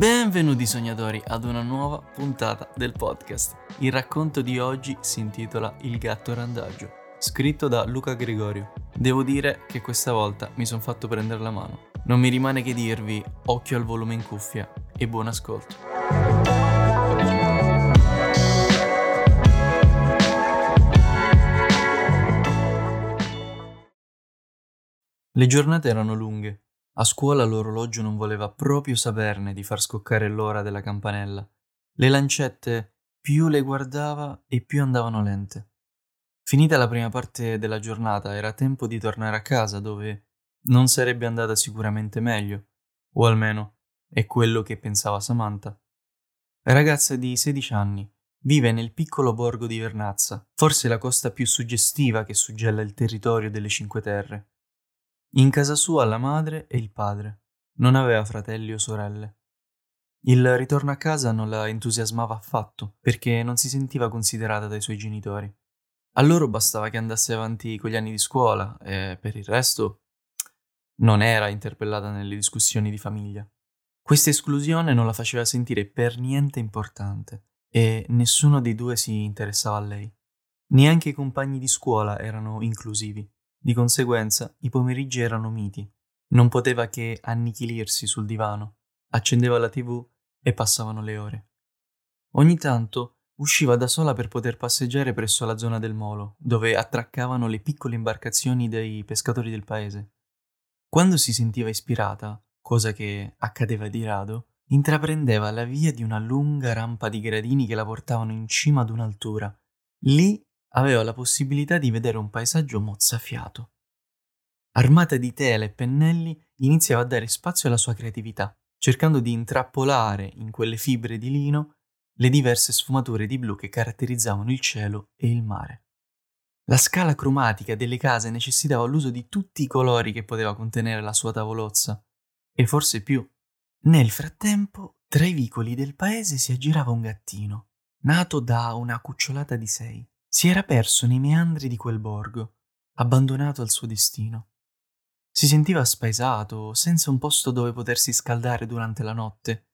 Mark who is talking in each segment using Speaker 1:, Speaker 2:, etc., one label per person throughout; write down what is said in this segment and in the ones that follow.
Speaker 1: Benvenuti sognatori ad una nuova puntata del podcast. Il racconto di oggi si intitola Il gatto randagio, scritto da Luca Gregorio. Devo dire che questa volta mi sono fatto prendere la mano. Non mi rimane che dirvi occhio al volume in cuffia e buon ascolto. Le giornate erano lunghe a scuola l'orologio non voleva proprio saperne di far scoccare l'ora della campanella. Le lancette più le guardava e più andavano lente. Finita la prima parte della giornata era tempo di tornare a casa dove non sarebbe andata sicuramente meglio, o almeno è quello che pensava Samantha. Ragazza di 16 anni, vive nel piccolo borgo di Vernazza, forse la costa più suggestiva che suggella il territorio delle Cinque Terre. In casa sua la madre e il padre. Non aveva fratelli o sorelle. Il ritorno a casa non la entusiasmava affatto, perché non si sentiva considerata dai suoi genitori. A loro bastava che andasse avanti con gli anni di scuola e per il resto non era interpellata nelle discussioni di famiglia. Questa esclusione non la faceva sentire per niente importante e nessuno dei due si interessava a lei. Neanche i compagni di scuola erano inclusivi. Di conseguenza i pomeriggi erano miti. Non poteva che annichilirsi sul divano, accendeva la tv e passavano le ore. Ogni tanto usciva da sola per poter passeggiare presso la zona del molo, dove attraccavano le piccole imbarcazioni dei pescatori del paese. Quando si sentiva ispirata, cosa che accadeva di rado, intraprendeva la via di una lunga rampa di gradini che la portavano in cima ad un'altura. Lì aveva la possibilità di vedere un paesaggio mozzafiato. Armata di tela e pennelli, iniziava a dare spazio alla sua creatività, cercando di intrappolare in quelle fibre di lino le diverse sfumature di blu che caratterizzavano il cielo e il mare. La scala cromatica delle case necessitava l'uso di tutti i colori che poteva contenere la sua tavolozza, e forse più. Nel frattempo, tra i vicoli del paese si aggirava un gattino, nato da una cucciolata di sei. Si era perso nei meandri di quel borgo, abbandonato al suo destino. Si sentiva spaesato, senza un posto dove potersi scaldare durante la notte.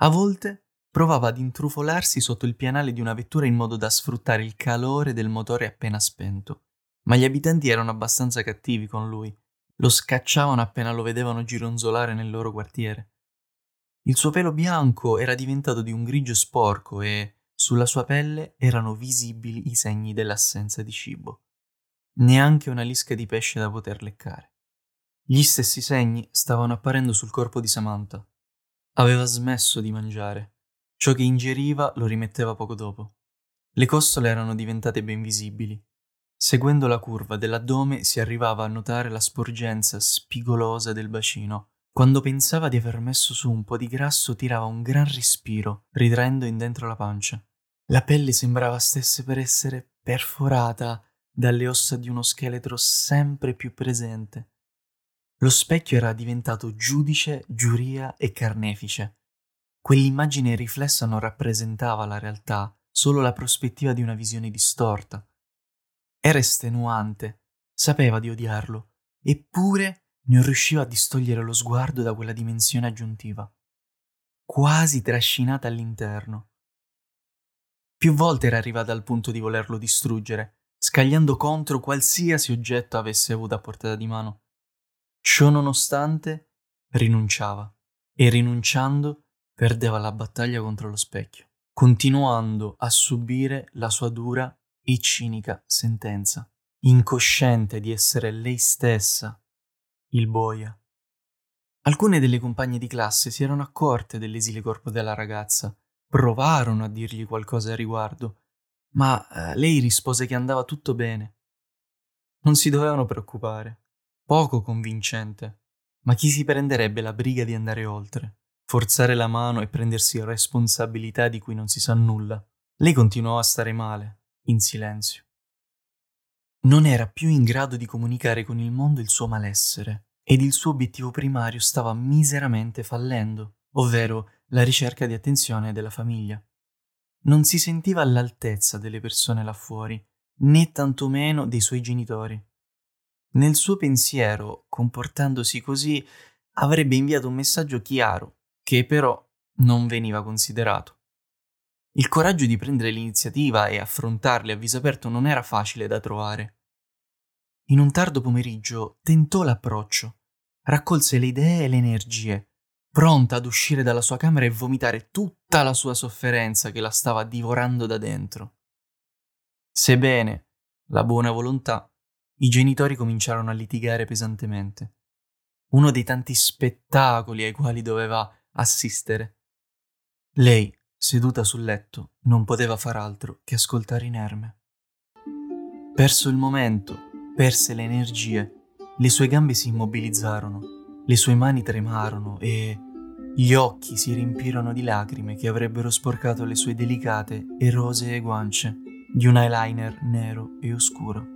Speaker 1: A volte provava ad intrufolarsi sotto il pianale di una vettura in modo da sfruttare il calore del motore appena spento. Ma gli abitanti erano abbastanza cattivi con lui. Lo scacciavano appena lo vedevano gironzolare nel loro quartiere. Il suo pelo bianco era diventato di un grigio sporco e, sulla sua pelle erano visibili i segni dell'assenza di cibo. Neanche una lisca di pesce da poter leccare. Gli stessi segni stavano apparendo sul corpo di Samantha. Aveva smesso di mangiare. Ciò che ingeriva lo rimetteva poco dopo. Le costole erano diventate ben visibili. Seguendo la curva dell'addome si arrivava a notare la sporgenza spigolosa del bacino. Quando pensava di aver messo su un po' di grasso tirava un gran respiro, ritraendo in dentro la pancia. La pelle sembrava stesse per essere perforata dalle ossa di uno scheletro sempre più presente. Lo specchio era diventato giudice, giuria e carnefice. Quell'immagine riflessa non rappresentava la realtà, solo la prospettiva di una visione distorta. Era estenuante, sapeva di odiarlo, eppure non riusciva a distogliere lo sguardo da quella dimensione aggiuntiva, quasi trascinata all'interno. Più volte era arrivata al punto di volerlo distruggere, scagliando contro qualsiasi oggetto avesse avuto a portata di mano. Ciò nonostante, rinunciava e rinunciando perdeva la battaglia contro lo specchio, continuando a subire la sua dura e cinica sentenza, incosciente di essere lei stessa, il boia. Alcune delle compagne di classe si erano accorte dell'esile corpo della ragazza provarono a dirgli qualcosa a riguardo, ma eh, lei rispose che andava tutto bene. Non si dovevano preoccupare. Poco convincente. Ma chi si prenderebbe la briga di andare oltre, forzare la mano e prendersi responsabilità di cui non si sa nulla? Lei continuò a stare male, in silenzio. Non era più in grado di comunicare con il mondo il suo malessere ed il suo obiettivo primario stava miseramente fallendo, ovvero la ricerca di attenzione della famiglia. Non si sentiva all'altezza delle persone là fuori, né tantomeno dei suoi genitori. Nel suo pensiero, comportandosi così, avrebbe inviato un messaggio chiaro, che però non veniva considerato. Il coraggio di prendere l'iniziativa e affrontarli a viso aperto non era facile da trovare. In un tardo pomeriggio tentò l'approccio, raccolse le idee e le energie, pronta ad uscire dalla sua camera e vomitare tutta la sua sofferenza che la stava divorando da dentro. Sebbene la buona volontà, i genitori cominciarono a litigare pesantemente. Uno dei tanti spettacoli ai quali doveva assistere. Lei, seduta sul letto, non poteva far altro che ascoltare inerme. Perso il momento perse le energie, le sue gambe si immobilizzarono, le sue mani tremarono e gli occhi si riempirono di lacrime che avrebbero sporcato le sue delicate e rosee guance di un eyeliner nero e oscuro.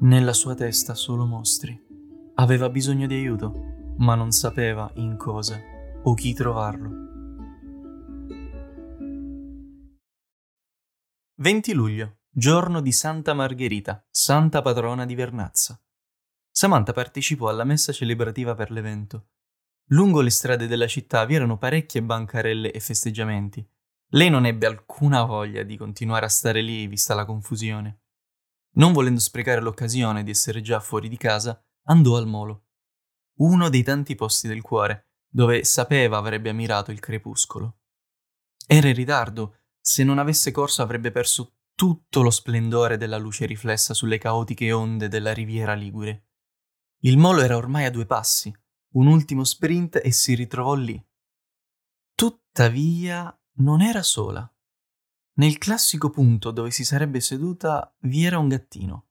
Speaker 1: Nella sua testa solo mostri. Aveva bisogno di aiuto, ma non sapeva in cosa o chi trovarlo. 20 luglio giorno di Santa Margherita, santa patrona di Vernazza. Samantha partecipò alla messa celebrativa per l'evento. Lungo le strade della città vi erano parecchie bancarelle e festeggiamenti. Lei non ebbe alcuna voglia di continuare a stare lì vista la confusione. Non volendo sprecare l'occasione di essere già fuori di casa, andò al molo. Uno dei tanti posti del cuore, dove sapeva avrebbe ammirato il crepuscolo. Era in ritardo, se non avesse corso avrebbe perso tutto lo splendore della luce riflessa sulle caotiche onde della riviera ligure. Il molo era ormai a due passi, un ultimo sprint e si ritrovò lì. Tuttavia non era sola. Nel classico punto dove si sarebbe seduta vi era un gattino.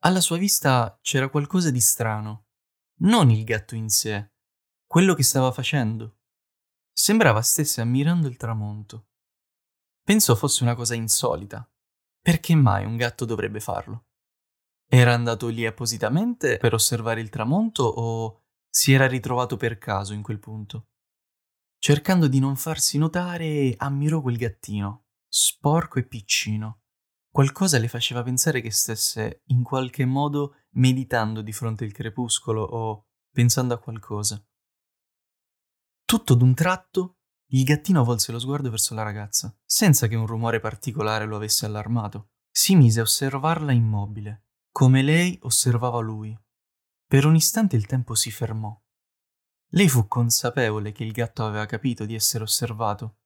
Speaker 1: Alla sua vista c'era qualcosa di strano. Non il gatto in sé, quello che stava facendo. Sembrava stesse ammirando il tramonto. Pensò fosse una cosa insolita, perché mai un gatto dovrebbe farlo? Era andato lì appositamente per osservare il tramonto o si era ritrovato per caso in quel punto? Cercando di non farsi notare, ammirò quel gattino, sporco e piccino. Qualcosa le faceva pensare che stesse in qualche modo meditando di fronte al crepuscolo o pensando a qualcosa. Tutto d'un tratto il gattino volse lo sguardo verso la ragazza, senza che un rumore particolare lo avesse allarmato. Si mise a osservarla immobile, come lei osservava lui. Per un istante il tempo si fermò. Lei fu consapevole che il gatto aveva capito di essere osservato.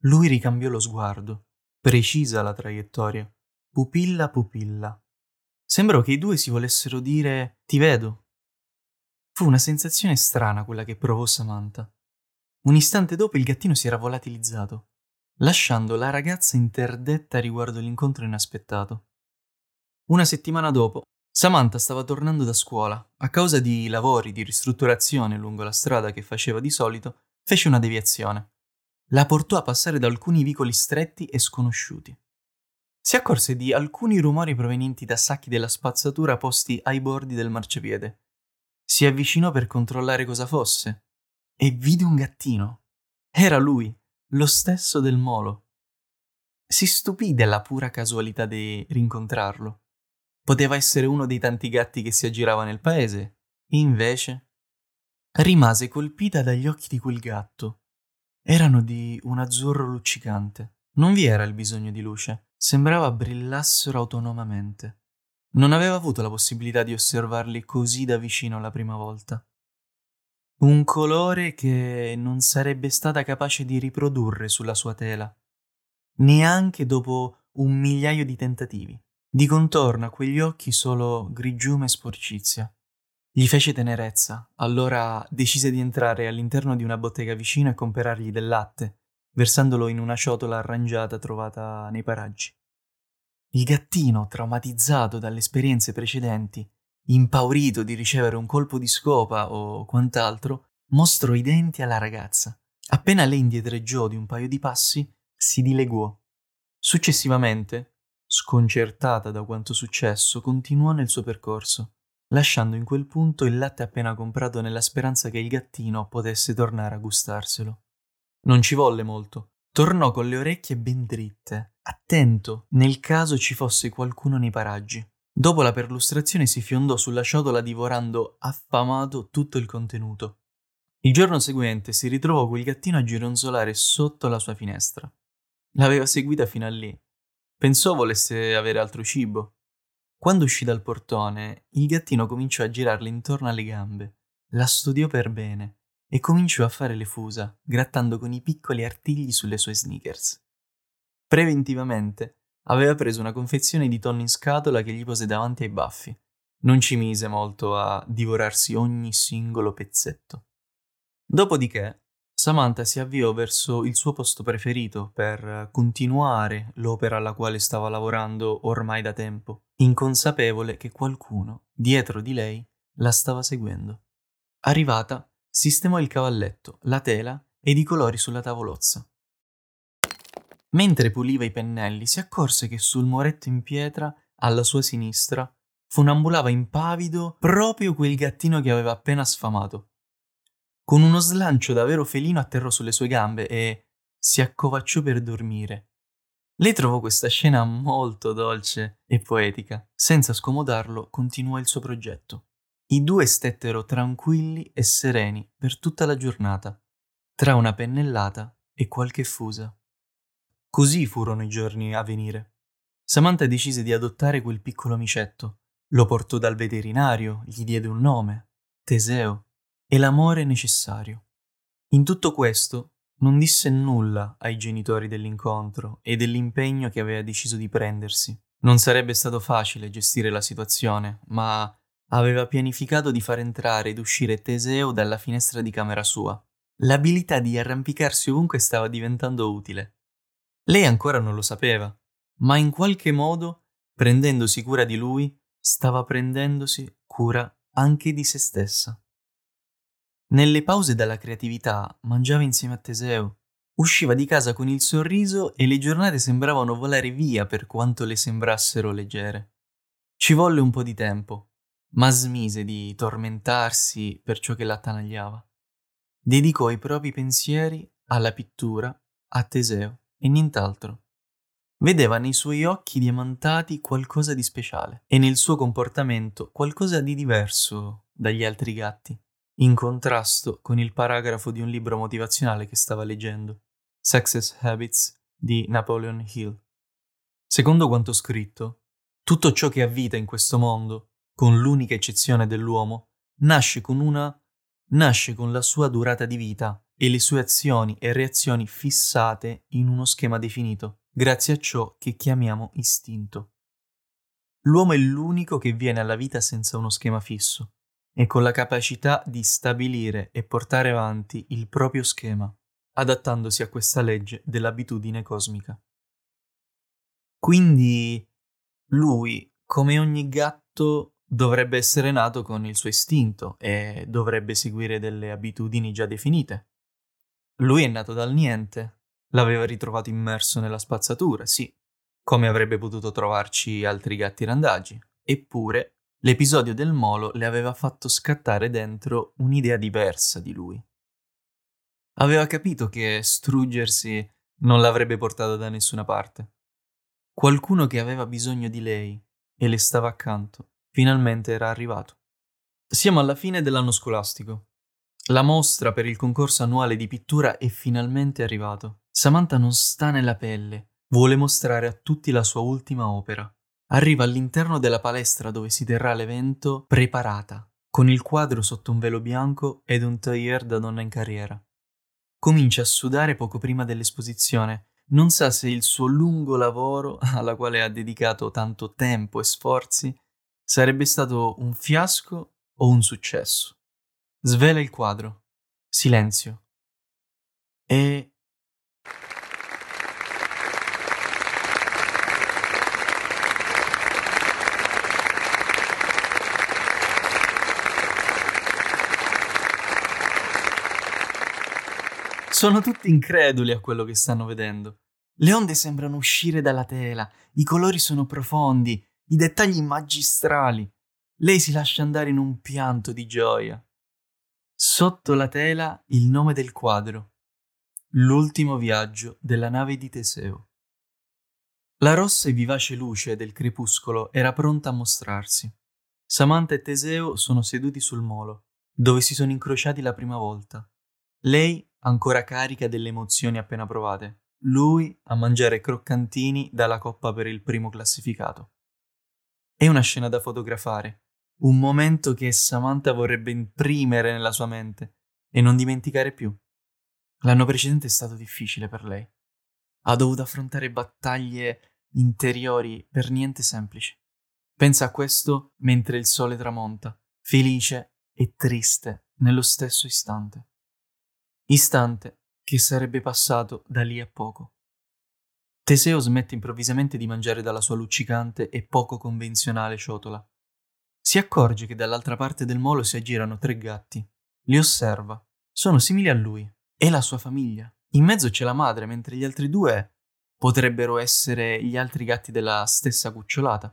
Speaker 1: Lui ricambiò lo sguardo, precisa la traiettoria, pupilla pupilla. Sembrò che i due si volessero dire ti vedo. Fu una sensazione strana quella che provò Samantha. Un istante dopo il gattino si era volatilizzato, lasciando la ragazza interdetta riguardo l'incontro inaspettato. Una settimana dopo, Samantha stava tornando da scuola. A causa di lavori di ristrutturazione lungo la strada che faceva di solito, fece una deviazione. La portò a passare da alcuni vicoli stretti e sconosciuti. Si accorse di alcuni rumori provenienti da sacchi della spazzatura posti ai bordi del marciapiede. Si avvicinò per controllare cosa fosse e vide un gattino. Era lui, lo stesso del molo. Si stupì della pura casualità di rincontrarlo. Poteva essere uno dei tanti gatti che si aggirava nel paese, invece rimase colpita dagli occhi di quel gatto. Erano di un azzurro luccicante. Non vi era il bisogno di luce, sembrava brillassero autonomamente. Non aveva avuto la possibilità di osservarli così da vicino la prima volta. Un colore che non sarebbe stata capace di riprodurre sulla sua tela, neanche dopo un migliaio di tentativi. Di contorno a quegli occhi solo grigiume e sporcizia. Gli fece tenerezza, allora decise di entrare all'interno di una bottega vicina e comperargli del latte, versandolo in una ciotola arrangiata trovata nei paraggi. Il gattino, traumatizzato dalle esperienze precedenti, impaurito di ricevere un colpo di scopa o quant'altro, mostrò i denti alla ragazza. Appena lei indietreggiò di un paio di passi, si dileguò. Successivamente, sconcertata da quanto successo, continuò nel suo percorso, lasciando in quel punto il latte appena comprato nella speranza che il gattino potesse tornare a gustarselo. Non ci volle molto. Tornò con le orecchie ben dritte, attento nel caso ci fosse qualcuno nei paraggi. Dopo la perlustrazione si fiondò sulla ciotola divorando affamato tutto il contenuto. Il giorno seguente si ritrovò quel gattino a gironzolare sotto la sua finestra. L'aveva seguita fino a lì. Pensò volesse avere altro cibo. Quando uscì dal portone, il gattino cominciò a girarle intorno alle gambe. La studiò per bene e cominciò a fare le fusa, grattando con i piccoli artigli sulle sue sneakers. Preventivamente aveva preso una confezione di tonno in scatola che gli pose davanti ai baffi. Non ci mise molto a divorarsi ogni singolo pezzetto. Dopodiché, Samantha si avviò verso il suo posto preferito per continuare l'opera alla quale stava lavorando ormai da tempo, inconsapevole che qualcuno, dietro di lei, la stava seguendo. Arrivata, sistemò il cavalletto, la tela ed i colori sulla tavolozza. Mentre puliva i pennelli, si accorse che sul muretto in pietra, alla sua sinistra, funambulava impavido proprio quel gattino che aveva appena sfamato. Con uno slancio davvero felino atterrò sulle sue gambe e si accovacciò per dormire. Lei trovò questa scena molto dolce e poetica. Senza scomodarlo, continuò il suo progetto. I due stettero tranquilli e sereni per tutta la giornata, tra una pennellata e qualche fusa. Così furono i giorni a venire. Samantha decise di adottare quel piccolo micetto. Lo portò dal veterinario, gli diede un nome, Teseo, e l'amore necessario. In tutto questo non disse nulla ai genitori dell'incontro e dell'impegno che aveva deciso di prendersi. Non sarebbe stato facile gestire la situazione, ma aveva pianificato di far entrare ed uscire Teseo dalla finestra di camera sua. L'abilità di arrampicarsi ovunque stava diventando utile. Lei ancora non lo sapeva, ma in qualche modo, prendendosi cura di lui, stava prendendosi cura anche di se stessa. Nelle pause dalla creatività mangiava insieme a Teseo, usciva di casa con il sorriso e le giornate sembravano volare via per quanto le sembrassero leggere. Ci volle un po' di tempo, ma smise di tormentarsi per ciò che l'attanagliava. Dedicò i propri pensieri alla pittura, a Teseo e nient'altro. Vedeva nei suoi occhi diamantati qualcosa di speciale e nel suo comportamento qualcosa di diverso dagli altri gatti, in contrasto con il paragrafo di un libro motivazionale che stava leggendo, Success Habits di Napoleon Hill. Secondo quanto scritto, tutto ciò che ha vita in questo mondo con l'unica eccezione dell'uomo, nasce con una nasce con la sua durata di vita e le sue azioni e reazioni fissate in uno schema definito, grazie a ciò che chiamiamo istinto. L'uomo è l'unico che viene alla vita senza uno schema fisso e con la capacità di stabilire e portare avanti il proprio schema, adattandosi a questa legge dell'abitudine cosmica. Quindi lui, come ogni gatto, dovrebbe essere nato con il suo istinto e dovrebbe seguire delle abitudini già definite. Lui è nato dal niente, l'aveva ritrovato immerso nella spazzatura, sì, come avrebbe potuto trovarci altri gatti randagi, eppure l'episodio del molo le aveva fatto scattare dentro un'idea diversa di lui. Aveva capito che struggersi non l'avrebbe portata da nessuna parte. Qualcuno che aveva bisogno di lei e le stava accanto finalmente era arrivato. Siamo alla fine dell'anno scolastico. La mostra per il concorso annuale di pittura è finalmente arrivato. Samantha non sta nella pelle, vuole mostrare a tutti la sua ultima opera. Arriva all'interno della palestra dove si terrà l'evento preparata, con il quadro sotto un velo bianco ed un tailleur da donna in carriera. Comincia a sudare poco prima dell'esposizione. Non sa se il suo lungo lavoro, alla quale ha dedicato tanto tempo e sforzi, Sarebbe stato un fiasco o un successo? Svela il quadro. Silenzio. E... Sono tutti increduli a quello che stanno vedendo. Le onde sembrano uscire dalla tela, i colori sono profondi, i dettagli magistrali. Lei si lascia andare in un pianto di gioia. Sotto la tela il nome del quadro. L'ultimo viaggio della nave di Teseo. La rossa e vivace luce del crepuscolo era pronta a mostrarsi. Samantha e Teseo sono seduti sul molo, dove si sono incrociati la prima volta, Lei ancora carica delle emozioni appena provate. Lui a mangiare croccantini dalla coppa per il primo classificato. È una scena da fotografare, un momento che Samantha vorrebbe imprimere nella sua mente e non dimenticare più. L'anno precedente è stato difficile per lei. Ha dovuto affrontare battaglie interiori per niente semplici. Pensa a questo mentre il sole tramonta, felice e triste nello stesso istante. Istante che sarebbe passato da lì a poco. Teseo smette improvvisamente di mangiare dalla sua luccicante e poco convenzionale ciotola. Si accorge che dall'altra parte del molo si aggirano tre gatti. Li osserva. Sono simili a lui. E la sua famiglia. In mezzo c'è la madre, mentre gli altri due potrebbero essere gli altri gatti della stessa cucciolata.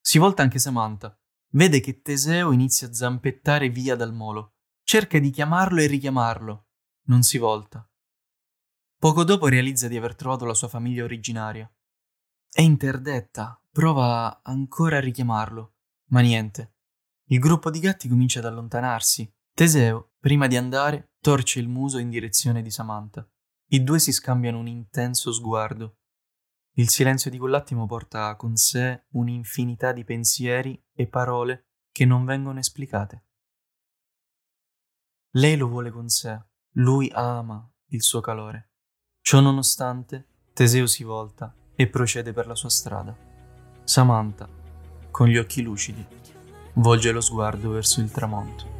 Speaker 1: Si volta anche Samantha. Vede che Teseo inizia a zampettare via dal molo. Cerca di chiamarlo e richiamarlo. Non si volta. Poco dopo realizza di aver trovato la sua famiglia originaria. È interdetta, prova ancora a richiamarlo, ma niente. Il gruppo di gatti comincia ad allontanarsi. Teseo, prima di andare, torce il muso in direzione di Samantha. I due si scambiano un intenso sguardo. Il silenzio di quell'attimo porta con sé un'infinità di pensieri e parole che non vengono esplicate. Lei lo vuole con sé, lui ama il suo calore. Ciò nonostante, Teseo si volta e procede per la sua strada. Samantha, con gli occhi lucidi, volge lo sguardo verso il tramonto.